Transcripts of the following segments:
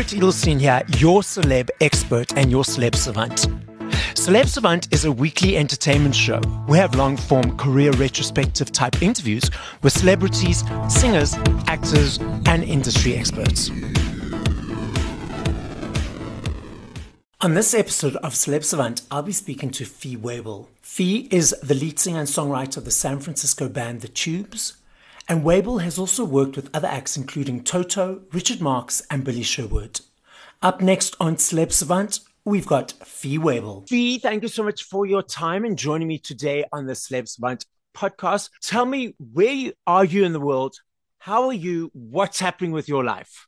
Barret Edelstein here, your celeb expert and your celeb savant. Celeb Savant is a weekly entertainment show. We have long form career retrospective type interviews with celebrities, singers, actors, and industry experts. On this episode of Celeb Savant, I'll be speaking to Fee Waybill. Fee is the lead singer and songwriter of the San Francisco band The Tubes, and Waybill has also worked with other acts including Toto, Richard Marx, and Billy Sherwood. Up next on Celeb Savant, we've got Fee Waybill. Fee, thank you so much for your time and joining me today on the Celeb Savant podcast. Tell me, where are you in the world? How are you? What's happening with your life?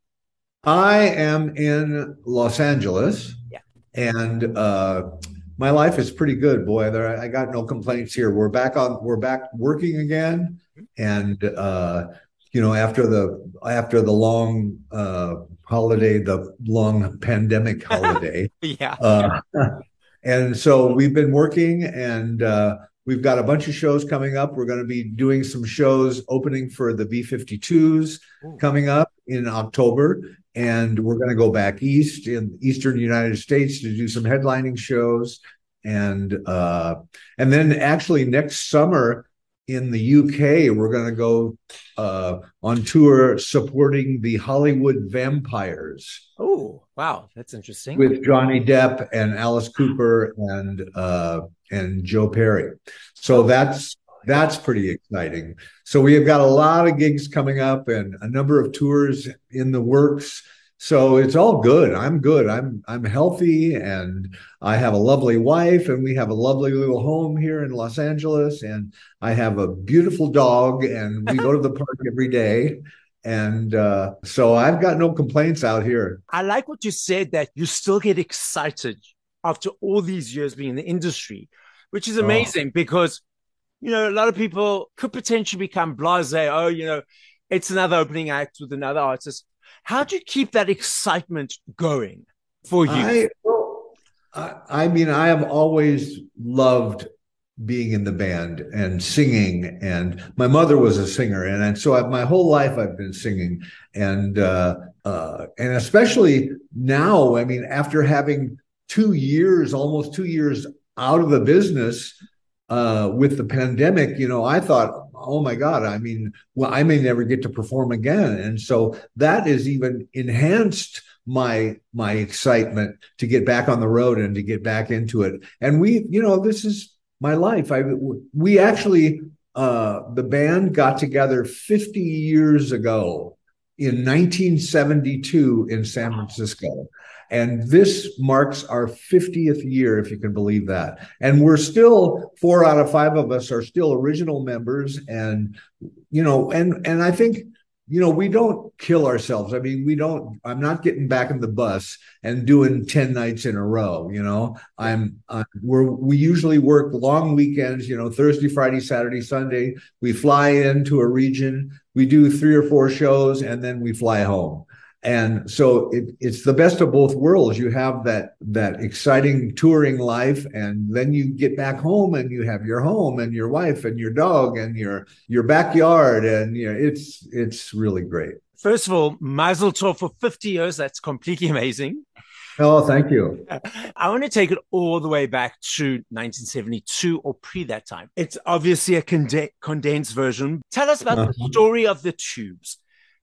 I am in Los Angeles. Yeah and uh, my life is pretty good, boy. There, I got no complaints here. We're back on. We're back working again, and uh, you know, after the after the long uh, holiday, the long pandemic holiday, yeah. Uh, and so we've been working, and uh, we've got a bunch of shows coming up. We're going to be doing some shows opening for the B 52s coming up in October and we're going to go back east in eastern United States to do some headlining shows, and uh, and then actually next summer in the UK we're going to go uh, on tour supporting the Hollywood Vampires. Oh, wow, that's interesting. With Johnny Depp and Alice Cooper and uh, and Joe Perry. So that's that's pretty exciting. So we have got a lot of gigs coming up and a number of tours in the works. So it's all good. I'm good. I'm I'm healthy and I have a lovely wife and we have a lovely little home here in Los Angeles and I have a beautiful dog and we go to the park every day. And uh, so I've got no complaints out here. I like what you said that you still get excited after all these years being in the industry, which is oh. amazing oh. because you know, a lot of people could potentially become blase. Oh, you know, it's another opening act with another artist. How do you keep that excitement going for you? I, I, mean, I have always loved being in the band and singing and my mother was a singer and, and so I, my whole life i've been singing and uh, uh, and especially now i mean after having two years almost two years out of the business uh, with the pandemic, you know, I thought, oh my God, I mean, well, I may never get to perform again. And so that is even enhanced my my excitement to get back on the road and to get back into it. And we, you know, this is my life. I we actually uh the band got together 50 years ago in 1972 in San Francisco. And this marks our 50th year, if you can believe that. And we're still, four out of five of us are still original members. And, you know, and, and I think, you know, we don't kill ourselves. I mean, we don't, I'm not getting back in the bus and doing 10 nights in a row. You know, I'm, we're, we usually work long weekends, you know, Thursday, Friday, Saturday, Sunday. We fly into a region, we do three or four shows, and then we fly home and so it, it's the best of both worlds you have that that exciting touring life and then you get back home and you have your home and your wife and your dog and your your backyard and you know it's it's really great first of all mazel tov for 50 years that's completely amazing Oh, thank you. I want to take it all the way back to 1972 or pre that time. It's obviously a condensed version. Tell us about uh-huh. the story of the tubes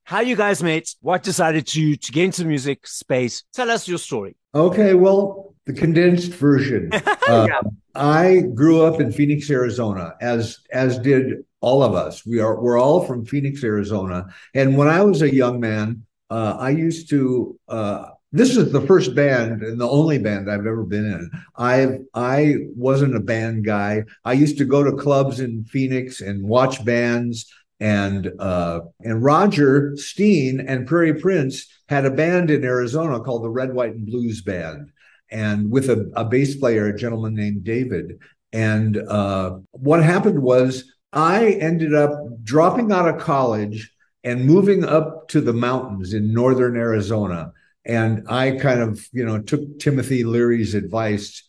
how you guys met, what decided to to get into the music space. Tell us your story. Okay, well, the condensed version. Uh, yeah. I grew up in Phoenix, Arizona, as as did all of us. We are we're all from Phoenix, Arizona. And when I was a young man, uh, I used to. Uh, this is the first band and the only band I've ever been in. I I wasn't a band guy. I used to go to clubs in Phoenix and watch bands and uh, and Roger Steen and Prairie Prince had a band in Arizona called the Red, White, and Blues Band, and with a, a bass player, a gentleman named David. And uh, what happened was I ended up dropping out of college and moving up to the mountains in northern Arizona. And I kind of, you know, took Timothy Leary's advice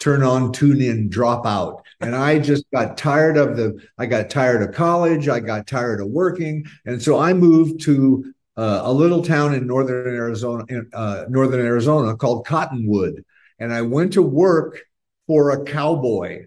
turn on, tune in, drop out. And I just got tired of the, I got tired of college. I got tired of working. And so I moved to uh, a little town in northern Arizona, uh, northern Arizona called Cottonwood, and I went to work for a cowboy,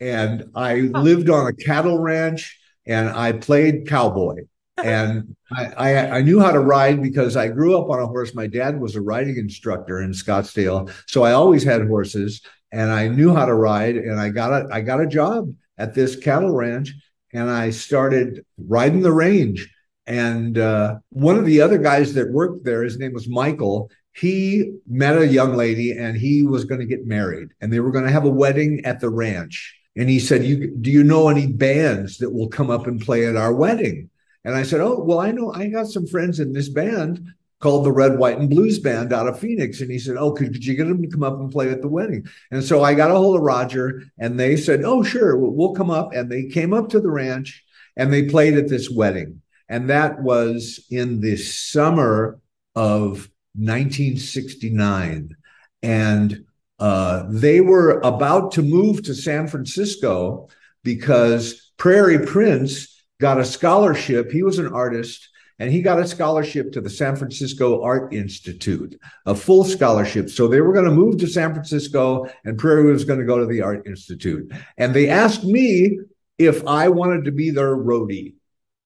and I lived on a cattle ranch, and I played cowboy, and I, I, I knew how to ride because I grew up on a horse. My dad was a riding instructor in Scottsdale, so I always had horses, and I knew how to ride, and I got a I got a job at this cattle ranch, and I started riding the range and uh, one of the other guys that worked there, his name was Michael. He met a young lady and he was going to get married and they were going to have a wedding at the ranch. And he said, you, Do you know any bands that will come up and play at our wedding? And I said, Oh, well, I know I got some friends in this band called the Red, White, and Blues Band out of Phoenix. And he said, Oh, could, could you get them to come up and play at the wedding? And so I got a hold of Roger and they said, Oh, sure, we'll, we'll come up. And they came up to the ranch and they played at this wedding. And that was in the summer of 1969. And uh, they were about to move to San Francisco because Prairie Prince got a scholarship. He was an artist and he got a scholarship to the San Francisco Art Institute, a full scholarship. So they were going to move to San Francisco and Prairie was going to go to the Art Institute. And they asked me if I wanted to be their roadie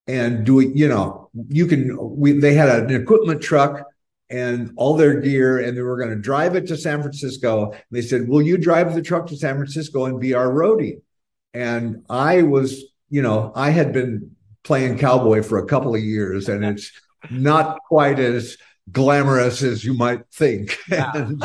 and doing, you know, you can, we, they had an equipment truck and all their gear, and they were going to drive it to San Francisco. And they said, Will you drive the truck to San Francisco and be our roadie? And I was, you know, I had been playing cowboy for a couple of years, and it's not quite as glamorous as you might think. Yeah. and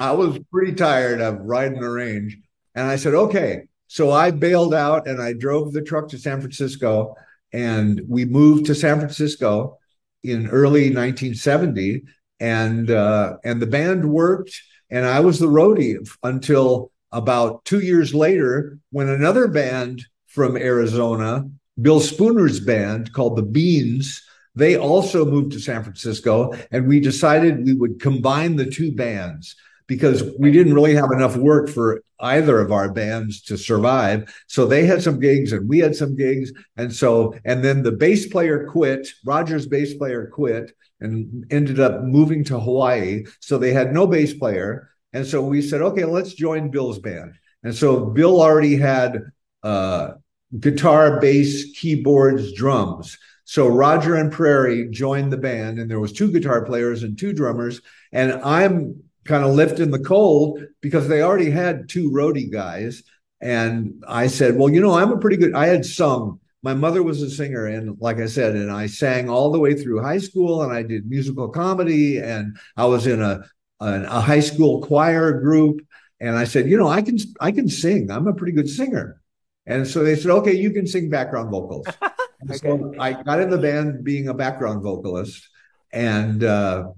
I was pretty tired of riding the range. And I said, okay. So I bailed out and I drove the truck to San Francisco and we moved to San Francisco in early 1970, and uh, and the band worked, and I was the roadie until about two years later when another band from Arizona, Bill Spooner's band called the Beans, they also moved to San Francisco, and we decided we would combine the two bands because we didn't really have enough work for either of our bands to survive. So they had some gigs and we had some gigs. And so, and then the bass player quit, Roger's bass player quit and ended up moving to Hawaii. So they had no bass player. And so we said, okay, let's join Bill's band. And so Bill already had uh, guitar, bass, keyboards, drums. So Roger and Prairie joined the band, and there was two guitar players and two drummers. And I'm kind of lift in the cold because they already had two roadie guys. And I said, well, you know, I'm a pretty good, I had sung. My mother was a singer. And like I said, and I sang all the way through high school and I did musical comedy and I was in a, a, a high school choir group. And I said, you know, I can, I can sing. I'm a pretty good singer. And so they said, okay, you can sing background vocals. okay. So I got in the band being a background vocalist. And, uh,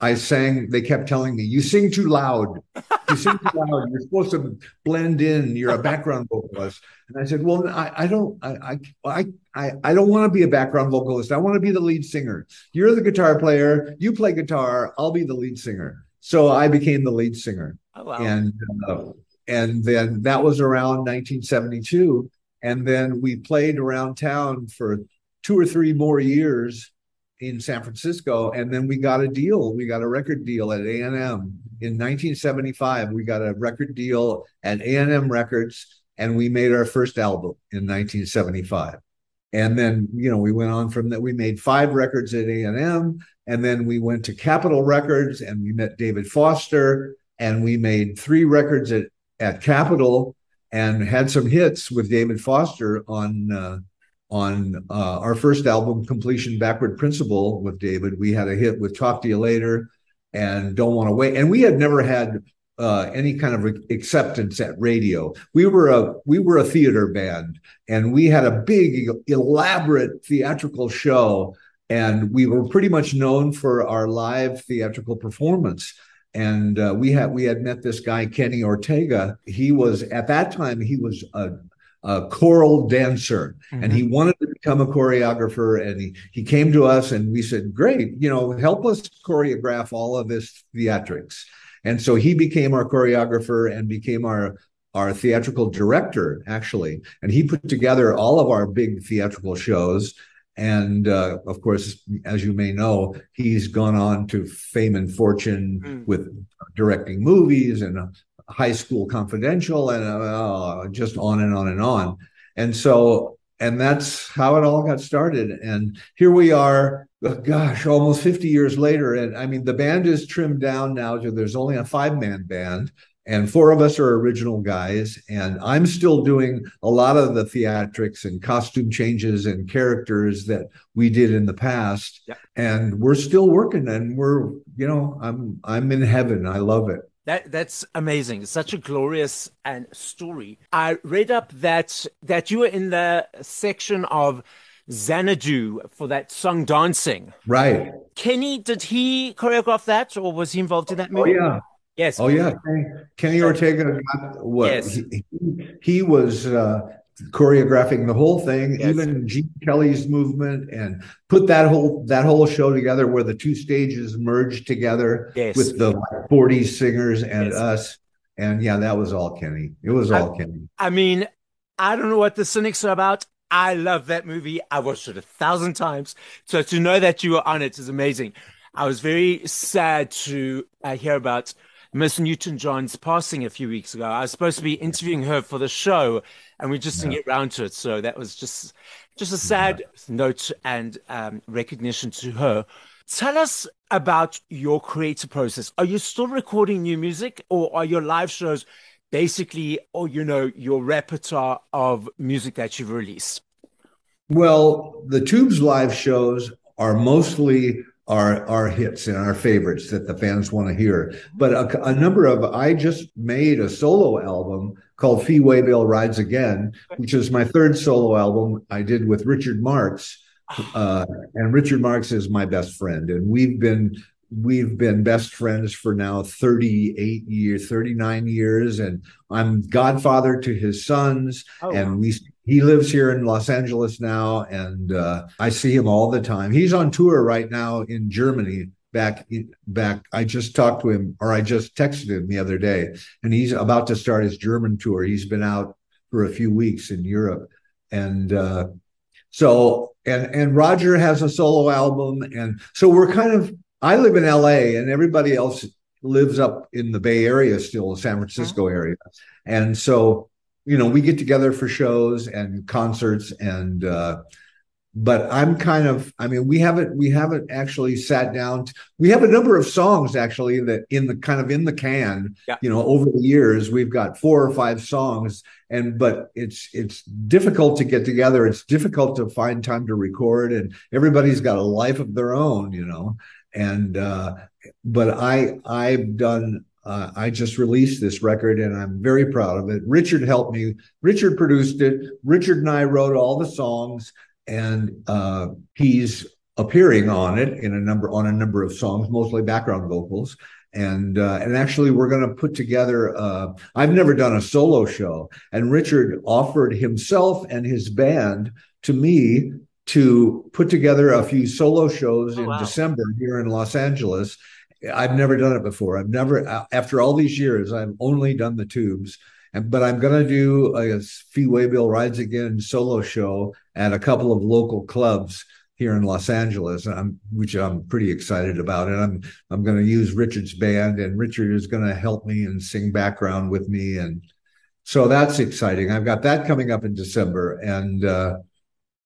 I sang, they kept telling me, you sing too loud. You sing too loud. You're supposed to blend in. You're a background vocalist. And I said, well, I, I don't, I, I, I, I don't want to be a background vocalist. I want to be the lead singer. You're the guitar player. You play guitar. I'll be the lead singer. So I became the lead singer. Oh, wow. And, uh, and then that was around 1972. And then we played around town for two or three more years in San Francisco, and then we got a deal. We got a record deal at A and M in 1975. We got a record deal at A and M Records, and we made our first album in 1975. And then you know we went on from that. We made five records at A and M, and then we went to Capitol Records, and we met David Foster, and we made three records at at Capitol, and had some hits with David Foster on. Uh, on uh, our first album, Completion Backward Principle, with David. We had a hit with Talk to You Later and Don't Want to Wait. And we had never had uh, any kind of acceptance at radio. We were a we were a theater band, and we had a big, elaborate theatrical show, and we were pretty much known for our live theatrical performance. And uh, we had we had met this guy Kenny Ortega. He was at that time he was a a choral dancer mm-hmm. and he mm-hmm. wanted to become a choreographer and he, he came to us and we said great you know help us choreograph all of this theatrics and so he became our choreographer and became our our theatrical director actually and he put together all of our big theatrical shows And uh, of course, as you may know, he's gone on to fame and fortune mm. with directing movies and High School Confidential and uh, just on and on and on. And so, and that's how it all got started. And here we are, uh, gosh, almost 50 years later. And I mean, the band is trimmed down now to there's only a five man band and four of us are original guys and i'm still doing a lot of the theatrics and costume changes and characters that we did in the past yeah. and we're still working and we're you know i'm i'm in heaven i love it that that's amazing. Such a glorious and story. I read up that that you were in the section of Xanadu for that song dancing. Right. Kenny, did he choreograph that or was he involved in that oh, movie? Oh, yeah. Yes. Oh yeah, Kenny, Ortega. What yes. he, he was uh, choreographing the whole thing, yes. even Gene Kelly's movement, and put that whole that whole show together where the two stages merged together yes. with the 40s singers and yes. us. And yeah, that was all Kenny. It was all I, Kenny. I mean, I don't know what the cynics are about. I love that movie. I watched it a thousand times. So to know that you were on it is amazing. I was very sad to uh, hear about Miss Newton John's passing a few weeks ago. I was supposed to be interviewing her for the show, and we just didn't get round to it. So that was just just a sad yeah. note and um, recognition to her. Tell us about your creative process. Are you still recording new music, or are your live shows basically, or you know, your repertoire of music that you've released? Well, the Tubes live shows are mostly our our hits and our favorites that the fans want to hear. But a, a, number of I just made a solo album called Fee Waybill Rides Again, which is my third solo album I did with Richard Marx. Uh, and Richard Marx is my best friend, and we've been we've been best friends for now 38 years 39 years and i'm godfather to his sons oh, and we he lives here in Los Angeles now, and uh, I see him all the time. He's on tour right now in Germany. Back, back. I just talked to him, or I just texted him the other day, and he's about to start his German tour. He's been out for a few weeks in Europe, and uh, so and and Roger has a solo album, and so we're kind of. I live in L.A. and everybody else lives up in the Bay Area still, the San Francisco mm-hmm. area, and so you know, we get together for shows and concerts and uh but I'm kind of I mean we haven't we haven't actually sat down to, we have a number of songs actually that in the kind of in the can yeah. you know over the years we've got four or five songs and but it's it's difficult to get together it's difficult to find time to record and everybody's got a life of their own you know and uh but I I've done uh, I just released this record and I'm very proud of it. Richard helped me. Richard produced it. Richard and I wrote all the songs, and uh, he's appearing on it in a number on a number of songs, mostly background vocals. And uh, and actually, we're going to put together. Uh, I've never done a solo show, and Richard offered himself and his band to me to put together a few solo shows oh, in wow. December here in Los Angeles I've never done it before. I've never, after all these years, I've only done the tubes. And, but I'm going to do a Fee Waybill Rides Again solo show at a couple of local clubs here in Los Angeles, I'm, which I'm pretty excited about. And I'm I'm going to use Richard's band, and Richard is going to help me and sing background with me, and so that's exciting. I've got that coming up in December, and uh,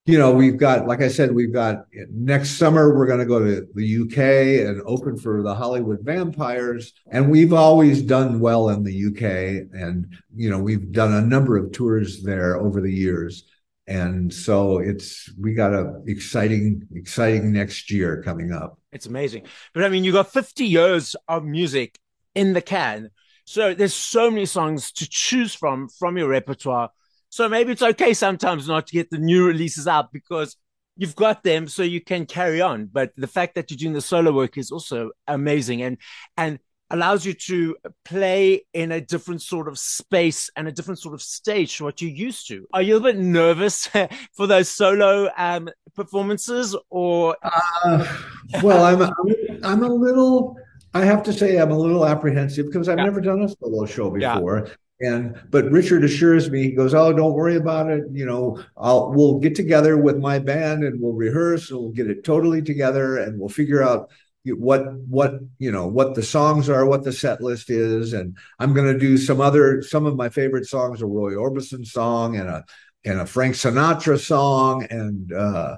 you know, we've got, like I said, we've got next summer, we're going to go to the UK and open for the Hollywood Vampires. And we've always done well in the UK. And, you know, we've done a number of tours there over the years. And so it's, we got a exciting, exciting next year coming up. It's amazing. But I mean, you got 50 years of music in the can. So there's so many songs to choose from, from your repertoire so maybe it's okay sometimes not to get the new releases out because you've got them so you can carry on. But the fact that you're doing the solo work is also amazing and and allows you to play in a different sort of space and a different sort of stage to what you're used to. Are you a bit nervous for those solo um, performances or? Uh, well, I'm, I'm, I'm a little, I have to say I'm a little apprehensive because I've yeah. never done a solo show before. Yeah And but Richard assures me, he goes, "Oh, don't worry about it. You know, I'll we'll get together with my band and we'll rehearse and we'll get it totally together and we'll figure out what what you know what the songs are, what the set list is, and I'm going to do some other some of my favorite songs, a Roy Orbison song and a and a Frank Sinatra song and uh,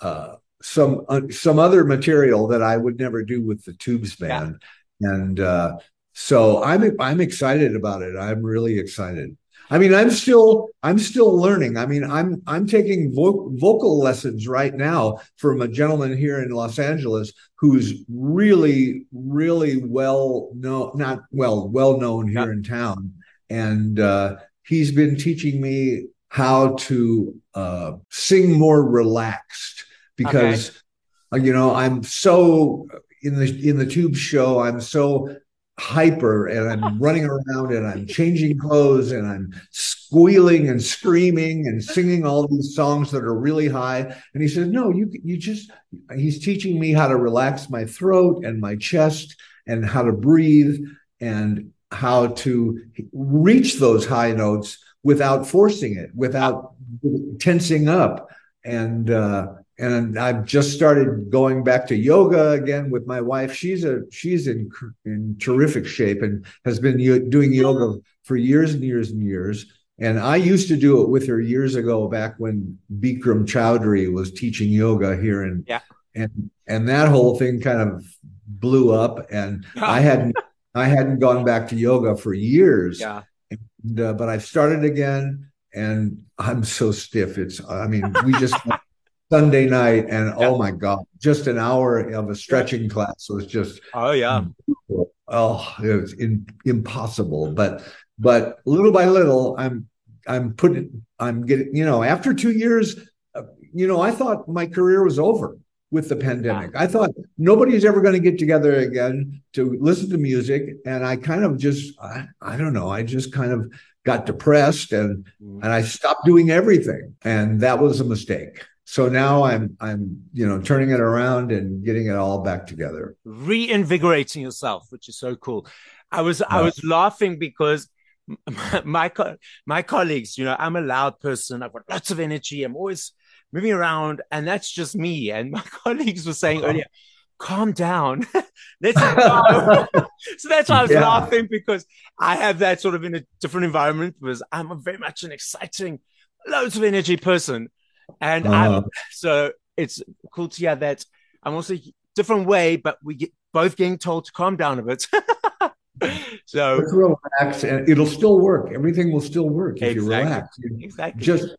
uh, some uh, some other material that I would never do with the Tubes band, yeah. and uh, so I'm I'm excited about it. I'm really excited. I mean, I'm still I'm still learning. I mean, I'm I'm taking vo- vocal lessons right now from a gentleman here in Los Angeles who's really really well known, not well well known here yeah. in town, and uh, he's been teaching me how to uh, sing more relaxed because okay. you know I'm so in the in the tube show I'm so hyper and I'm running around and I'm changing clothes and I'm squealing and screaming and singing all these songs that are really high. And he says, No, you you just he's teaching me how to relax my throat and my chest and how to breathe and how to reach those high notes without forcing it, without tensing up. And uh and I've just started going back to yoga again with my wife. She's a she's in in terrific shape and has been doing yoga for years and years and years. And I used to do it with her years ago, back when Bikram Choudhury was teaching yoga here, and yeah. and and that whole thing kind of blew up. And I hadn't I hadn't gone back to yoga for years. Yeah. And, uh, but I've started again, and I'm so stiff. It's I mean we just Sunday night, and yeah. oh my god, just an hour of a stretching class was just oh yeah, oh it was in, impossible. But but little by little, I'm I'm putting I'm getting you know after two years, uh, you know I thought my career was over with the pandemic. I thought nobody's ever going to get together again to listen to music, and I kind of just I, I don't know I just kind of got depressed and mm. and I stopped doing everything, and that was a mistake so now i'm i'm you know turning it around and getting it all back together. Reinvigorating yourself which is so cool. I was yeah. i was laughing because my, my my colleagues you know i'm a loud person. I've got lots of energy. I'm always moving around and that's just me. And my colleagues were saying uh-huh. earlier calm down. Let's go so that's why i was yeah. laughing because i have that sort of in a different environment because i'm a very much an exciting loads of energy person and uh, I'm, so it's cool to hear that I'm also different way, but we get both getting told to calm down a bit. so Let's relax, and it'll still work. Everything will still work if exactly. you relax. You exactly. Just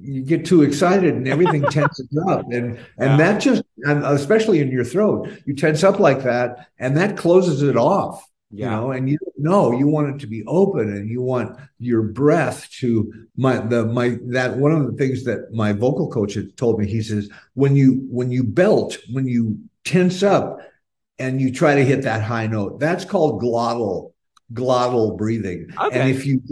you get too excited, and everything tenses up, and and yeah. that just, and especially in your throat, you tense up like that, and that closes it off yeah. you know and you know you want it to be open and you want your breath to my the my that one of the things that my vocal coach had told me he says when you when you belt when you tense up and you try to hit that high note that's called glottal glottal breathing okay. and if you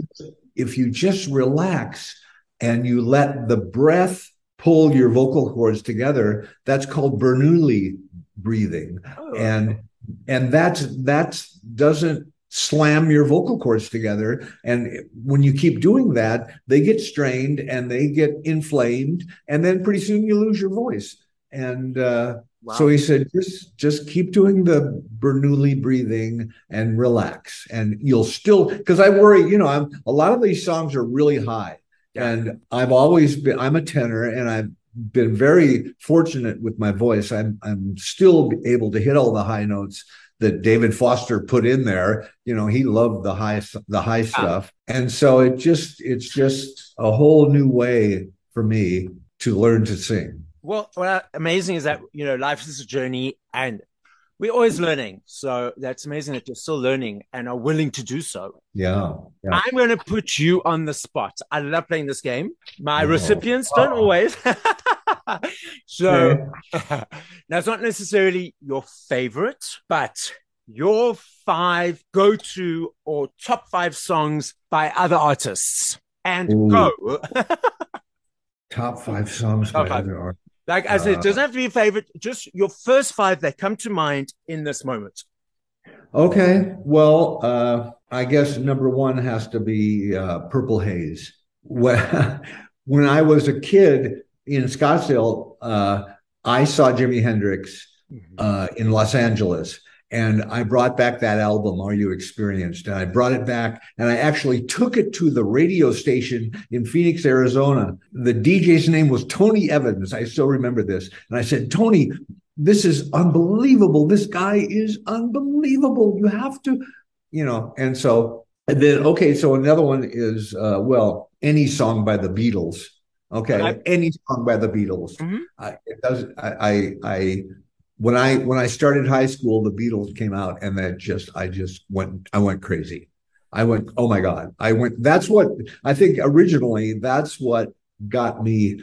if you just relax and you let the breath pull your vocal cords together that's called bernoulli breathing oh. and and that's that doesn't slam your vocal cords together. And when you keep doing that they get strained and they get inflamed. And then pretty soon you lose your voice. And uh, wow. so he said just just keep doing the bernoulli breathing and relax. And you'll still because i worry you know i'm a lot of these songs are really high. And i've always been i'm a tenor and i've been very fortunate with my voice. I'm I'm still able to hit all the high notes that David Foster put in there. You know, he loved the high the high stuff, and so it just it's just a whole new way for me to learn to sing. Well, what amazing is that you know life is a journey, and we're always learning. So that's amazing that you're still learning and are willing to do so. Yeah. yeah. I'm going to put you on the spot. I love playing this game. My oh. recipients don't oh. always. so now it's not necessarily your favorite, but your five go to or top five songs by other artists. And Ooh. go. top five songs top by five. other artists. Like as uh, it doesn't have to be a favorite, just your first five that come to mind in this moment. Okay. Well, uh, I guess number one has to be uh, Purple Haze. When, when I was a kid in Scottsdale, uh, I saw Jimi Hendrix mm-hmm. uh, in Los Angeles. And I brought back that album, Are You Experienced? And I brought it back and I actually took it to the radio station in Phoenix, Arizona. The DJ's name was Tony Evans. I still remember this. And I said, Tony, this is unbelievable. This guy is unbelievable. You have to, you know, and so, and then, okay, so another one is, uh, well, any song by the Beatles. Okay, I, any song by the Beatles. Mm-hmm. I, it does. I, I, I, when I when I started high school, the Beatles came out, and that just I just went I went crazy. I went, oh my god! I went. That's what I think originally. That's what got me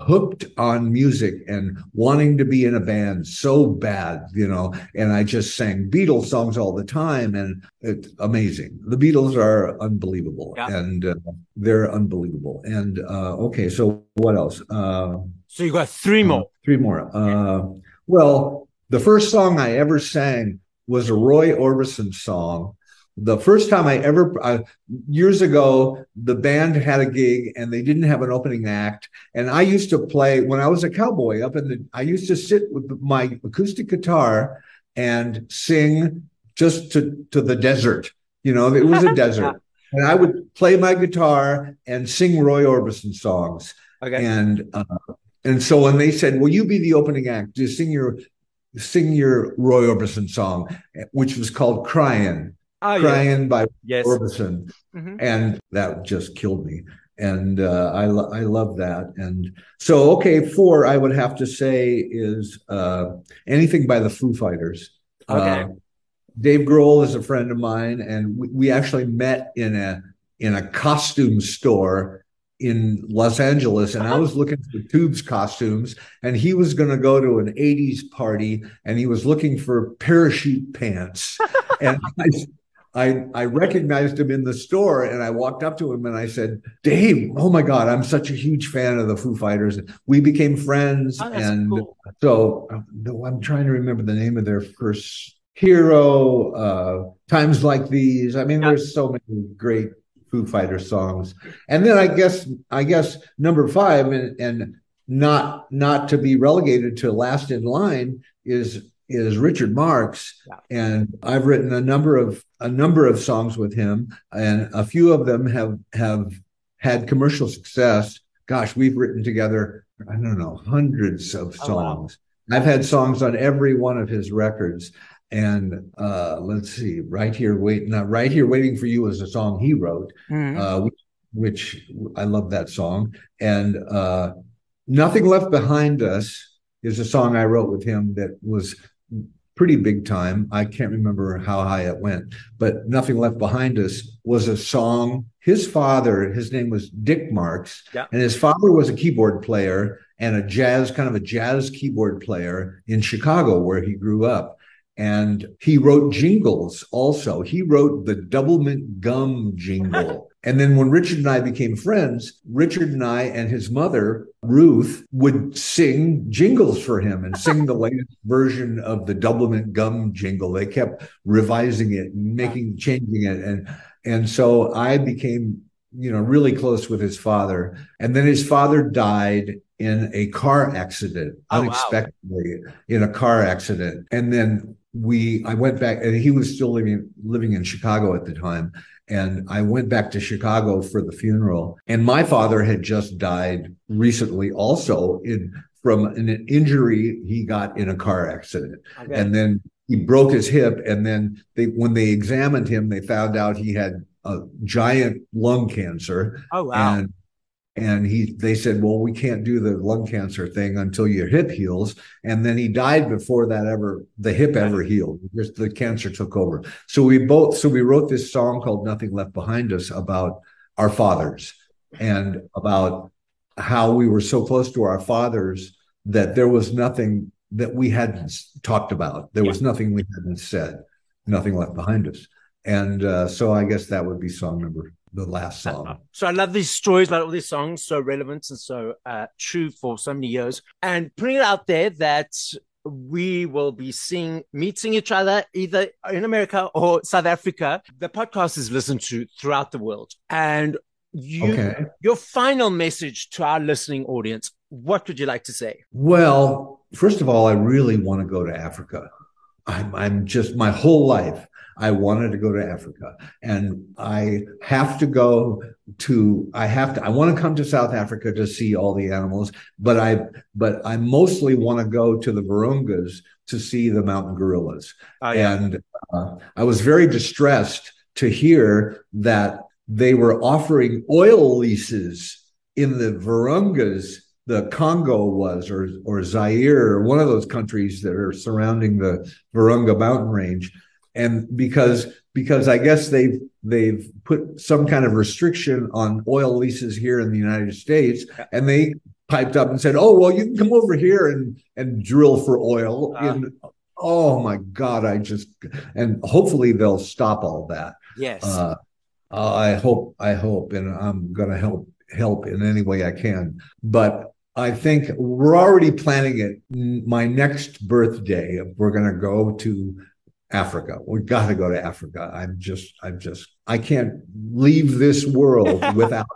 hooked on music and wanting to be in a band so bad, you know, and I just sang Beatles songs all the time and it's amazing. The Beatles are unbelievable yeah. and uh, they're unbelievable. And uh, okay, so what else? Uh, so you got three more. Uh, three more. Uh, well, the first song I ever sang was a Roy Orbison song the first time I ever uh, years ago, the band had a gig and they didn't have an opening act. And I used to play when I was a cowboy up in the. I used to sit with my acoustic guitar and sing just to to the desert. You know, it was a desert, and I would play my guitar and sing Roy Orbison songs. Okay. And uh, and so when they said, "Will you be the opening act? Just sing your sing your Roy Orbison song," which was called "Crying." Oh, crying yeah. by yes. Orbison, mm-hmm. and that just killed me. And uh, I lo- I love that. And so, okay, four I would have to say is uh, anything by the Foo Fighters. Okay. Uh, Dave Grohl is a friend of mine, and we, we actually met in a in a costume store in Los Angeles and I was looking for Tubes costumes and he was going to go to an 80s party and he was looking for parachute pants. and I, I, I recognized him in the store and I walked up to him and I said, Dave, oh my God, I'm such a huge fan of the Foo Fighters. We became friends. Oh, and cool. so I'm trying to remember the name of their first hero, uh, times like these. I mean, yeah. there's so many great Foo Fighter songs. And then I guess, I guess number five and, and not, not to be relegated to last in line is is Richard Marx, and I've written a number of a number of songs with him, and a few of them have have had commercial success. Gosh, we've written together I don't know hundreds of songs. Oh, wow. I've had songs on every one of his records, and uh, let's see, right here, wait, not right here, waiting for you is a song he wrote, mm-hmm. uh, which, which, I love that song, and uh, nothing left behind us is a song I wrote with him that was pretty big time. I can't remember how high it went, but Nothing Left Behind Us was a song. His father, his name was Dick Marx, yeah. and his father was a keyboard player and a jazz, kind of a jazz keyboard player in Chicago, where he grew up. And he wrote jingles also. He wrote the Doublemint Gum jingle. And then when Richard and I became friends, Richard and I and his mother, Ruth, would sing jingles for him and sing the latest version of the Doublemint Gum jingle. They kept revising it and making, changing it. And, and so I became, you know, really close with his father. And then his father died in a car accident oh, unexpectedly wow. in a car accident and then we I went back and he was still living living in Chicago at the time and I went back to Chicago for the funeral. And my father had just died recently also in from an injury. He got in a car accident. Okay. and then he broke his hip. And then they when they examined him they found out he had a giant lung cancer. Oh wow. And and he they said well we can't do the lung cancer thing until your hip heals. And then he died before that ever the hip ever healed. Just the cancer took over. So we both so we wrote this song called nothing left behind us about our fathers and about how we were so close to our fathers that there was nothing that we hadn't talked about. There was nothing we hadn't said. Nothing left behind us. And uh, so i guess that would be song number the last uh, song. So I love these stories, like all these songs, so relevant and so uh, true for so many years. And putting it out there that we will be seeing, meeting each other either in America or South Africa. The podcast is listened to throughout the world. And you, okay. your final message to our listening audience, what would you like to say? Well, first of all, I really want to go to Africa. I'm, I'm just my whole life. I wanted to go to Africa and I have to go to, I have to, I want to come to South Africa to see all the animals, but I, but I mostly want to go to the Virungas to see the mountain gorillas. Oh, yeah. And uh, I was very distressed to hear that they were offering oil leases in the Virungas the Congo was, or or Zaire, or one of those countries that are surrounding the Virunga mountain range, and because because I guess they've they've put some kind of restriction on oil leases here in the United States, and they piped up and said, "Oh well, you can come over here and and drill for oil." Uh, in, oh my God, I just and hopefully they'll stop all that. Yes. Uh, I hope I hope, and I'm going to help help in any way I can. But I think we're already planning it. My next birthday, we're going to go to Africa. We've got to go to Africa. I'm just, I'm just, I can't leave this world without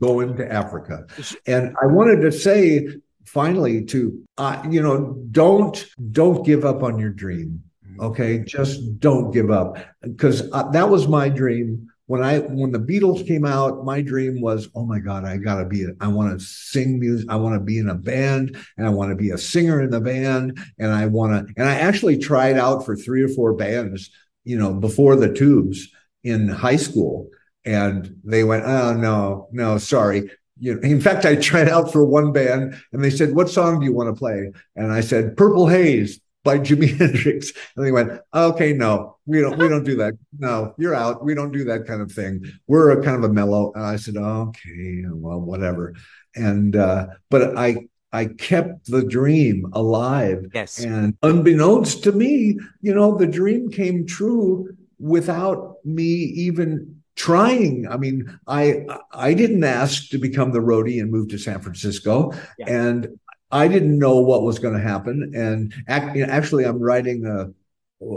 going to Africa. And I wanted to say finally to, uh, you know, don't, don't give up on your dream. Okay. Just don't give up because uh, that was my dream when I when the Beatles came out, my dream was, oh my God, I gotta be, I want to sing music, I want to be in a band, and I want to be a singer in the band, and I want to, and I actually tried out for three or four bands, you know, before the Tubes in high school, and they went, oh no, no, sorry. You know, in fact, I tried out for one band, and they said, "What song do you want to play?" And I said, "Purple Haze." By Jimi Hendrix. And they went, okay, no, we don't, we don't do that. No, you're out. We don't do that kind of thing. We're a kind of a mellow. And I said, okay, well, whatever. And, uh, but I, I kept the dream alive. Yes. And unbeknownst to me, you know, the dream came true without me even trying. I mean, I I didn't ask to become the roadie and move to San Francisco, yeah. and I didn't know what was going to happen. And actually, I'm writing a,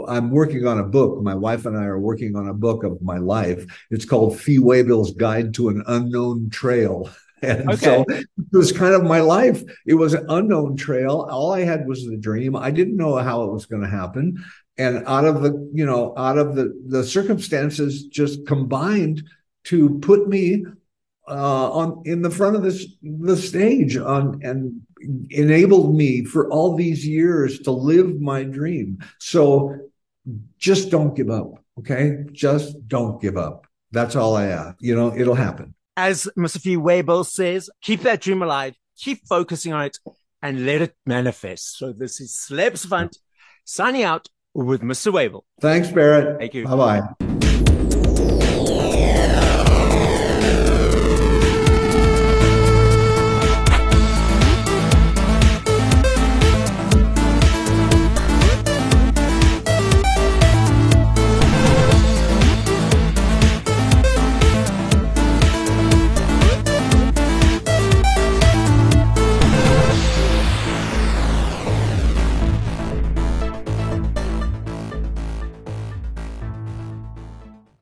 I'm working on a book. My wife and I are working on a book of my life. It's called Fee Waybill's Guide to an Unknown Trail. And okay. so it was kind of my life. It was an unknown trail. All I had was the dream. I didn't know how it was going to happen. And out of the, you know, out of the the circumstances just combined to put me uh, on in the front of this the stage on and enabled me for all these years to live my dream. So just don't give up. Okay. Just don't give up. That's all I ask. You know, it'll happen. As Mr. Fee Waybill says, keep that dream alive, keep focusing on it, and let it manifest. So this is Celeb Fund signing out with Mr. Waybill. Thanks, Barret. Thank you. Bye bye.